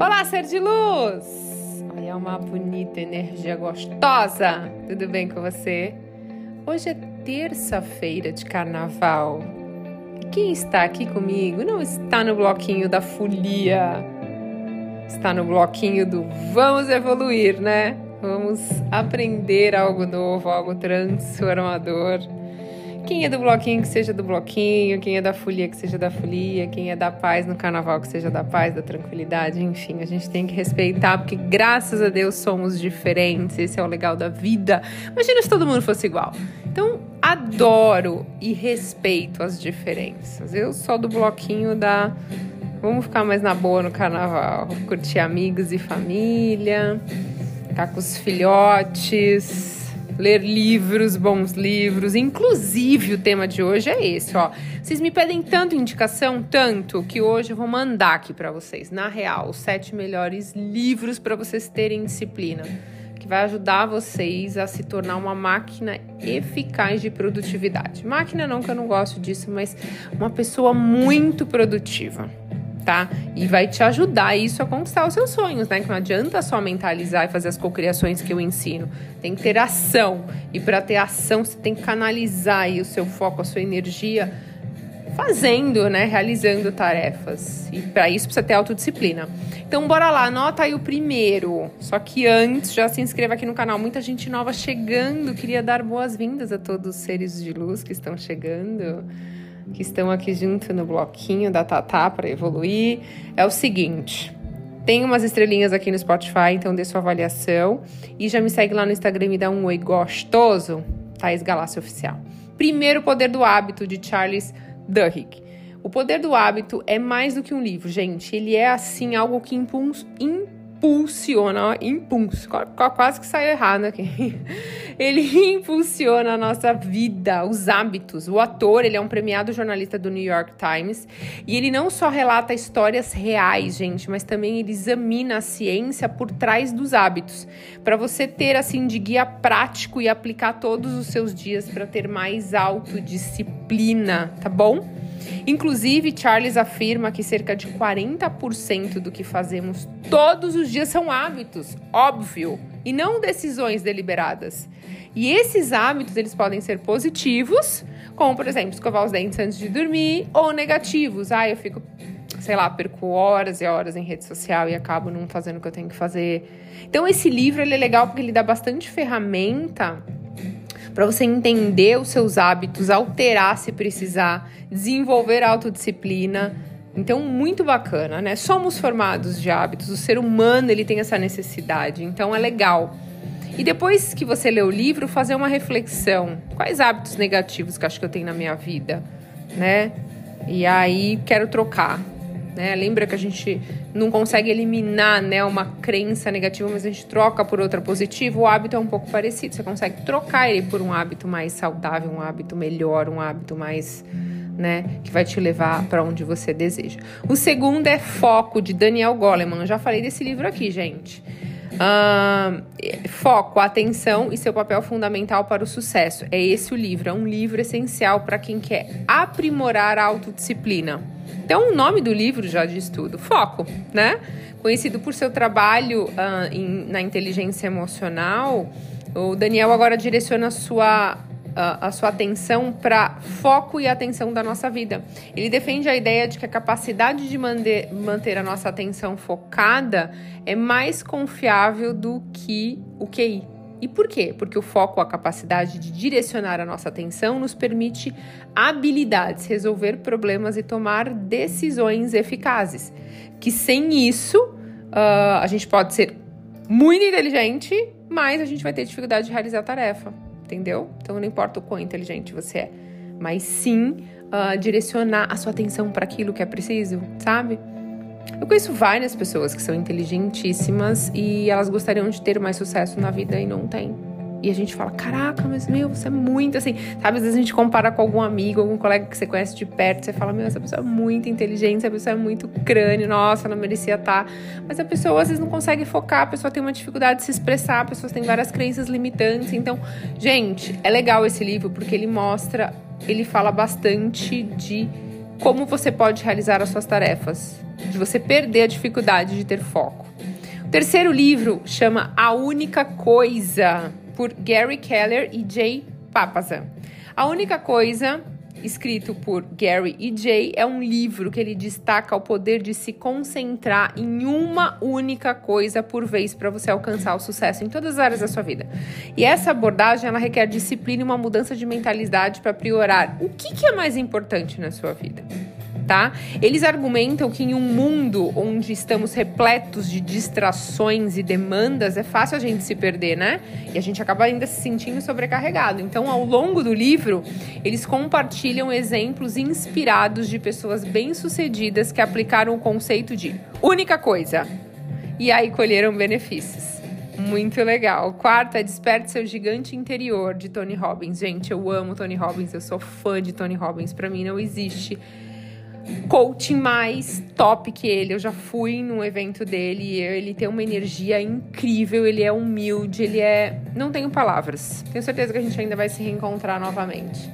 Olá, ser de luz! Olha, uma bonita energia gostosa. Tudo bem com você? Hoje é terça-feira de carnaval. E quem está aqui comigo não está no bloquinho da folia. Está no bloquinho do vamos evoluir, né? Vamos aprender algo novo, algo transformador. Quem é do bloquinho que seja do bloquinho, quem é da folia que seja da folia, quem é da paz no carnaval que seja da paz, da tranquilidade, enfim, a gente tem que respeitar, porque graças a Deus somos diferentes, esse é o legal da vida. Imagina se todo mundo fosse igual. Então, adoro e respeito as diferenças. Eu sou do bloquinho da vamos ficar mais na boa no carnaval, curtir amigos e família, ficar com os filhotes ler livros, bons livros. Inclusive, o tema de hoje é esse, ó. Vocês me pedem tanto indicação, tanto, que hoje eu vou mandar aqui para vocês, na real, os sete melhores livros para vocês terem disciplina. Que vai ajudar vocês a se tornar uma máquina eficaz de produtividade. Máquina não, que eu não gosto disso, mas uma pessoa muito produtiva tá? E vai te ajudar isso a conquistar os seus sonhos, né? Que não adianta só mentalizar e fazer as cocriações que eu ensino. Tem que ter ação. E para ter ação, você tem que canalizar aí o seu foco, a sua energia fazendo, né? Realizando tarefas. E para isso precisa ter autodisciplina. Então, bora lá, anota aí o primeiro. Só que antes, já se inscreva aqui no canal. Muita gente nova chegando. Queria dar boas-vindas a todos os seres de luz que estão chegando que estão aqui junto no bloquinho da Tatá para evoluir, é o seguinte. Tem umas estrelinhas aqui no Spotify, então dê sua avaliação. E já me segue lá no Instagram e me dá um oi gostoso, Thaís Galácio Oficial. Primeiro Poder do Hábito, de Charles Duhigg. O Poder do Hábito é mais do que um livro, gente. Ele é, assim, algo que impulsa impulsiona, impulso, quase que saiu errado aqui. Ele impulsiona a nossa vida, os hábitos. O ator, ele é um premiado jornalista do New York Times e ele não só relata histórias reais, gente, mas também ele examina a ciência por trás dos hábitos, para você ter assim de guia prático e aplicar todos os seus dias para ter mais autodisciplina, tá bom? Inclusive, Charles afirma que cerca de 40% do que fazemos todos os dias são hábitos, óbvio, e não decisões deliberadas. E esses hábitos, eles podem ser positivos, como, por exemplo, escovar os dentes antes de dormir, ou negativos. Ah, eu fico, sei lá, perco horas e horas em rede social e acabo não fazendo o que eu tenho que fazer. Então, esse livro, ele é legal porque ele dá bastante ferramenta para você entender os seus hábitos, alterar se precisar, desenvolver autodisciplina. Então, muito bacana, né? Somos formados de hábitos, o ser humano ele tem essa necessidade, então é legal. E depois que você lê o livro, fazer uma reflexão. Quais hábitos negativos que acho que eu tenho na minha vida, né? E aí quero trocar. Né? Lembra que a gente não consegue eliminar né, uma crença negativa, mas a gente troca por outra positiva. O hábito é um pouco parecido. Você consegue trocar ele por um hábito mais saudável, um hábito melhor, um hábito mais. Né, que vai te levar para onde você deseja. O segundo é Foco, de Daniel Goleman. Eu já falei desse livro aqui, gente. Foco, atenção e seu papel fundamental para o sucesso. É esse o livro. É um livro essencial para quem quer aprimorar a autodisciplina. Então, o nome do livro já diz tudo: Foco, né? Conhecido por seu trabalho uh, em, na inteligência emocional, o Daniel agora direciona sua a, sua atenção para foco e atenção da nossa vida. Ele defende a ideia de que a capacidade de manter, manter a nossa atenção focada é mais confiável do que o QI. E por quê? Porque o foco, a capacidade de direcionar a nossa atenção, nos permite habilidades, resolver problemas e tomar decisões eficazes. Que sem isso, uh, a gente pode ser muito inteligente, mas a gente vai ter dificuldade de realizar a tarefa, entendeu? Então não importa o quão inteligente você é, mas sim uh, direcionar a sua atenção para aquilo que é preciso, sabe? Eu conheço várias pessoas que são inteligentíssimas e elas gostariam de ter mais sucesso na vida e não têm. E a gente fala, caraca, mas meu, você é muito assim. Sabe, às vezes a gente compara com algum amigo, algum colega que você conhece de perto, você fala, meu, essa pessoa é muito inteligente, essa pessoa é muito crânio, nossa, não merecia estar. Tá. Mas a pessoa às vezes não consegue focar, a pessoa tem uma dificuldade de se expressar, a pessoa tem várias crenças limitantes. Então, gente, é legal esse livro porque ele mostra, ele fala bastante de como você pode realizar as suas tarefas, de você perder a dificuldade de ter foco. O terceiro livro chama A Única Coisa, por Gary Keller e Jay Papasan. A Única Coisa escrito por Gary E. Jay, é um livro que ele destaca o poder de se concentrar em uma única coisa por vez para você alcançar o sucesso em todas as áreas da sua vida. E essa abordagem ela requer disciplina e uma mudança de mentalidade para priorar o que, que é mais importante na sua vida tá? Eles argumentam que em um mundo onde estamos repletos de distrações e demandas, é fácil a gente se perder, né? E a gente acaba ainda se sentindo sobrecarregado. Então, ao longo do livro, eles compartilham exemplos inspirados de pessoas bem-sucedidas que aplicaram o conceito de única coisa e aí colheram benefícios. Muito legal. Quarta, Desperte Seu Gigante Interior, de Tony Robbins. Gente, eu amo Tony Robbins, eu sou fã de Tony Robbins. Para mim não existe coaching mais top que ele. Eu já fui num evento dele, ele tem uma energia incrível, ele é humilde, ele é. Não tenho palavras. Tenho certeza que a gente ainda vai se reencontrar novamente.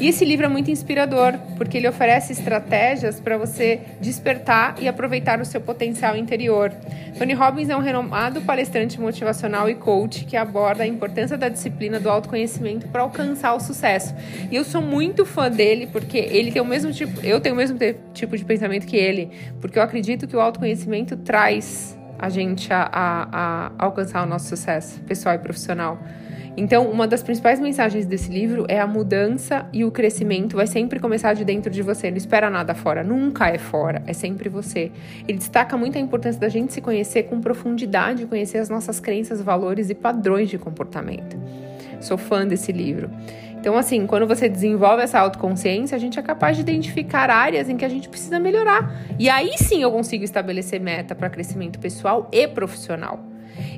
E esse livro é muito inspirador, porque ele oferece estratégias para você despertar e aproveitar o seu potencial interior. Tony Robbins é um renomado palestrante motivacional e coach que aborda a importância da disciplina do autoconhecimento para alcançar o sucesso. E eu sou muito fã dele porque ele tem o mesmo tipo, eu tenho o mesmo tipo de pensamento que ele, porque eu acredito que o autoconhecimento traz a gente a, a, a alcançar o nosso sucesso pessoal e profissional. Então, uma das principais mensagens desse livro é a mudança e o crescimento vai sempre começar de dentro de você. Não espera nada fora, nunca é fora, é sempre você. Ele destaca muito a importância da gente se conhecer com profundidade, conhecer as nossas crenças, valores e padrões de comportamento. Sou fã desse livro. Então, assim, quando você desenvolve essa autoconsciência, a gente é capaz de identificar áreas em que a gente precisa melhorar. E aí sim eu consigo estabelecer meta para crescimento pessoal e profissional.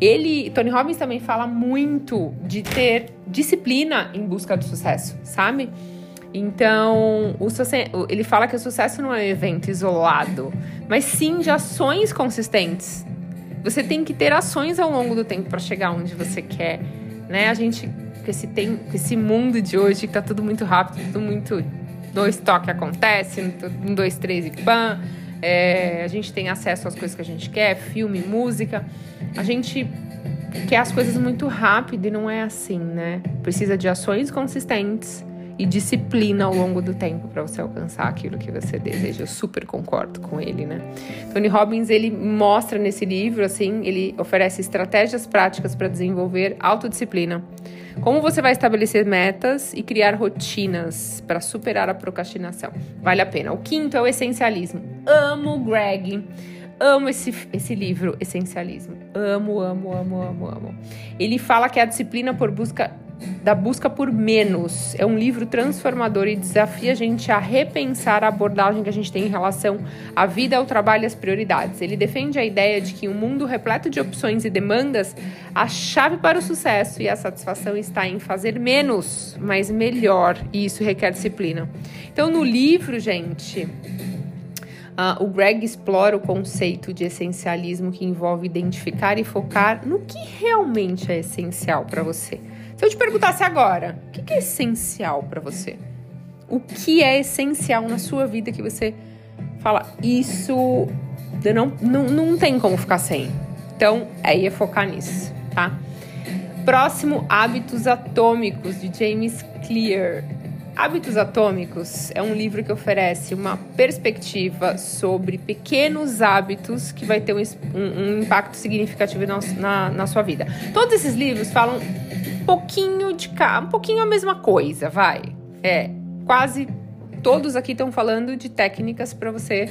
Ele, Tony Robbins também fala muito de ter disciplina em busca do sucesso, sabe? Então, ele fala que o sucesso não é um evento isolado, mas sim de ações consistentes. Você tem que ter ações ao longo do tempo para chegar onde você quer, né? A gente com esse tem, com esse mundo de hoje que tá tudo muito rápido, tudo muito dois toques acontece, um dois três e pam. É, a gente tem acesso às coisas que a gente quer, filme, música. A gente quer as coisas muito rápido e não é assim, né? Precisa de ações consistentes e disciplina ao longo do tempo para você alcançar aquilo que você deseja. Eu super concordo com ele, né? Tony Robbins, ele mostra nesse livro, assim, ele oferece estratégias práticas para desenvolver autodisciplina. Como você vai estabelecer metas e criar rotinas para superar a procrastinação? Vale a pena. O quinto é o essencialismo. Amo Greg. Amo esse, esse livro, Essencialismo. Amo, amo, amo, amo, amo. Ele fala que a disciplina por busca da busca por menos. É um livro transformador e desafia a gente a repensar a abordagem que a gente tem em relação à vida, ao trabalho e às prioridades. Ele defende a ideia de que um mundo repleto de opções e demandas, a chave para o sucesso e a satisfação está em fazer menos, mas melhor, e isso requer disciplina. Então, no livro, gente, Uh, o Greg explora o conceito de essencialismo que envolve identificar e focar no que realmente é essencial para você. Se eu te perguntasse agora, o que é essencial para você? O que é essencial na sua vida que você fala, isso não, não, não tem como ficar sem. Então, aí é focar nisso, tá? Próximo, Hábitos Atômicos, de James Clear. Hábitos Atômicos é um livro que oferece uma perspectiva sobre pequenos hábitos que vai ter um, um, impacto significativo na, na, na sua vida. Todos esses livros falam pouquinho de cá, um pouquinho a mesma coisa, vai. É, quase todos aqui estão falando de técnicas para você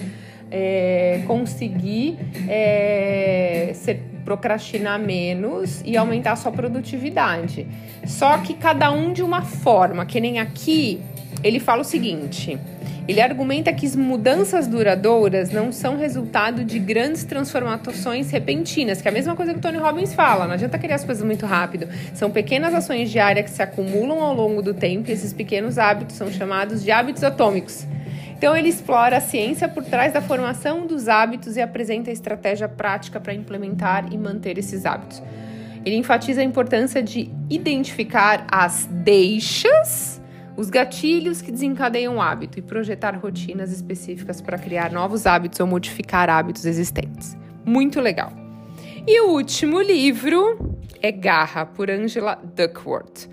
é, conseguir é, ser, procrastinar menos e aumentar a sua produtividade. Só que cada um de uma forma, que nem aqui, ele fala o seguinte. Ele argumenta que as mudanças duradouras não são resultado de grandes transformações repentinas, que é a mesma coisa que o Tony Robbins fala, não adianta criar as coisas muito rápido. São pequenas ações diárias que se acumulam ao longo do tempo e esses pequenos hábitos são chamados de hábitos atômicos. Então ele explora a ciência por trás da formação dos hábitos e apresenta a estratégia prática para implementar e manter esses hábitos. Ele enfatiza a importância de identificar as deixas Os gatilhos que desencadeiam o hábito e projetar rotinas específicas para criar novos hábitos ou modificar hábitos existentes. Muito legal. E o último livro é Garra, por Angela Duckworth.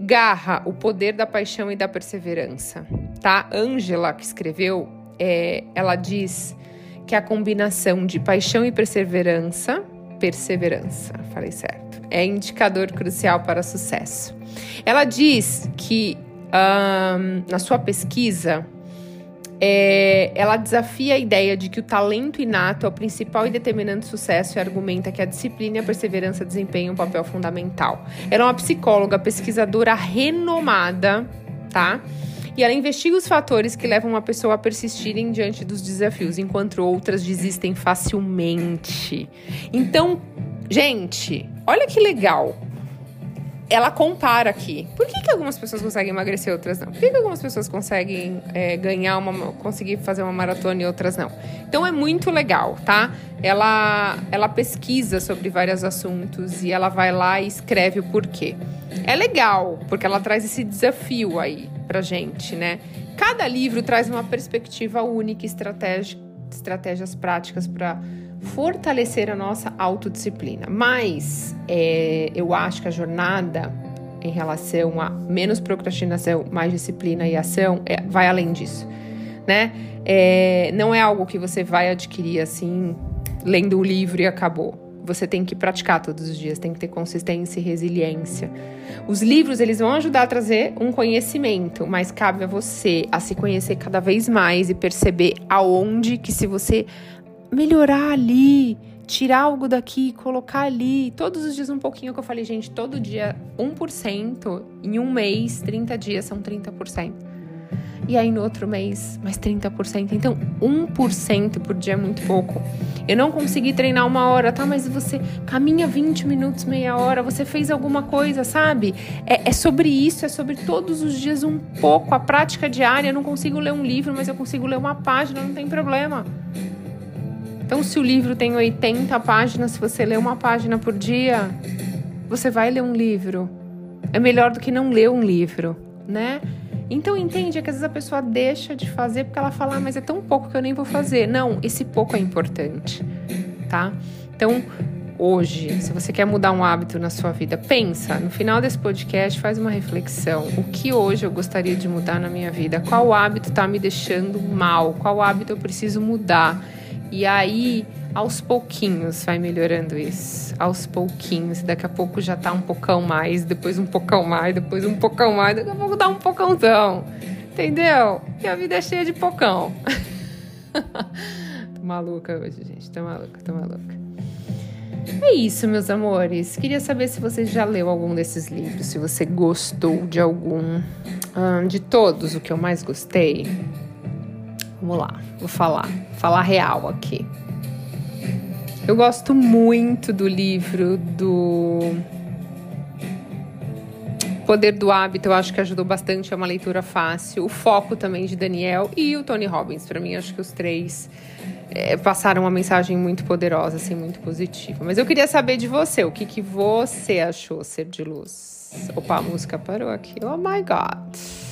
Garra, o poder da paixão e da perseverança. Tá? Angela, que escreveu, é, ela diz que a combinação de paixão e perseverança, perseverança, falei certo, é indicador crucial para sucesso. Ela diz que um, na sua pesquisa, é, ela desafia a ideia de que o talento inato é o principal e determinante sucesso e argumenta que a disciplina e a perseverança desempenham um papel fundamental. Ela é uma psicóloga, pesquisadora renomada, tá? E ela investiga os fatores que levam uma pessoa a persistirem diante dos desafios, enquanto outras desistem facilmente. Então, gente, olha que legal ela compara aqui. Por que, que algumas pessoas conseguem emagrecer e outras não? Por que, que algumas pessoas conseguem é, ganhar uma. conseguir fazer uma maratona e outras não? Então é muito legal, tá? Ela, ela pesquisa sobre vários assuntos e ela vai lá e escreve o porquê. É legal, porque ela traz esse desafio aí pra gente, né? Cada livro traz uma perspectiva única e estratégias práticas para fortalecer a nossa autodisciplina. Mas é, eu acho que a jornada em relação a menos procrastinação, mais disciplina e ação é, vai além disso, né? É, não é algo que você vai adquirir assim, lendo o livro e acabou. Você tem que praticar todos os dias, tem que ter consistência e resiliência. Os livros, eles vão ajudar a trazer um conhecimento, mas cabe a você a se conhecer cada vez mais e perceber aonde que se você melhorar ali, tirar algo daqui, colocar ali, todos os dias um pouquinho que eu falei, gente, todo dia 1%, em um mês, 30 dias são 30%. E aí no outro mês, mais 30%. Então, 1% por dia é muito pouco. Eu não consegui treinar uma hora, tá? Mas você caminha 20 minutos, meia hora, você fez alguma coisa, sabe? É, é sobre isso, é sobre todos os dias um pouco. A prática diária, eu não consigo ler um livro, mas eu consigo ler uma página, não tem problema. Então, se o livro tem 80 páginas, se você lê uma página por dia, você vai ler um livro. É melhor do que não ler um livro, né? Então entende que às vezes a pessoa deixa de fazer porque ela fala, ah, mas é tão pouco que eu nem vou fazer. Não, esse pouco é importante, tá? Então, hoje, se você quer mudar um hábito na sua vida, pensa, no final desse podcast, faz uma reflexão. O que hoje eu gostaria de mudar na minha vida? Qual hábito está me deixando mal? Qual hábito eu preciso mudar? E aí, aos pouquinhos, vai melhorando isso. Aos pouquinhos. Daqui a pouco já tá um pocão mais, depois um pocão mais, depois um pocão mais, daqui a pouco dá um pocãozão. Entendeu? E a vida é cheia de pocão. tô maluca hoje, gente. Tô maluca, tô maluca. É isso, meus amores. Queria saber se você já leu algum desses livros, se você gostou de algum. de todos, o que eu mais gostei Vamos lá, vou falar, falar real aqui. Eu gosto muito do livro do Poder do Hábito, eu acho que ajudou bastante, é uma leitura fácil. O Foco também de Daniel e o Tony Robbins, para mim, acho que os três é, passaram uma mensagem muito poderosa, assim, muito positiva. Mas eu queria saber de você, o que, que você achou ser de luz? Opa, a música parou aqui. Oh my God.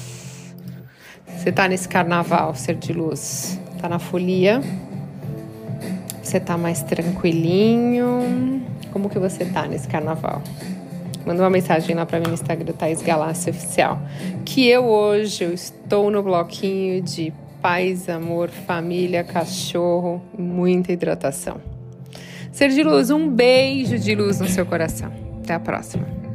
Você tá nesse carnaval, ser de luz, tá na folia. Você tá mais tranquilinho. Como que você tá nesse carnaval? Manda uma mensagem lá para mim no Instagram, Thaís Galácia Oficial. Que eu hoje eu estou no bloquinho de paz, amor, família, cachorro, muita hidratação. Ser de luz, um beijo de luz no seu coração. Até a próxima.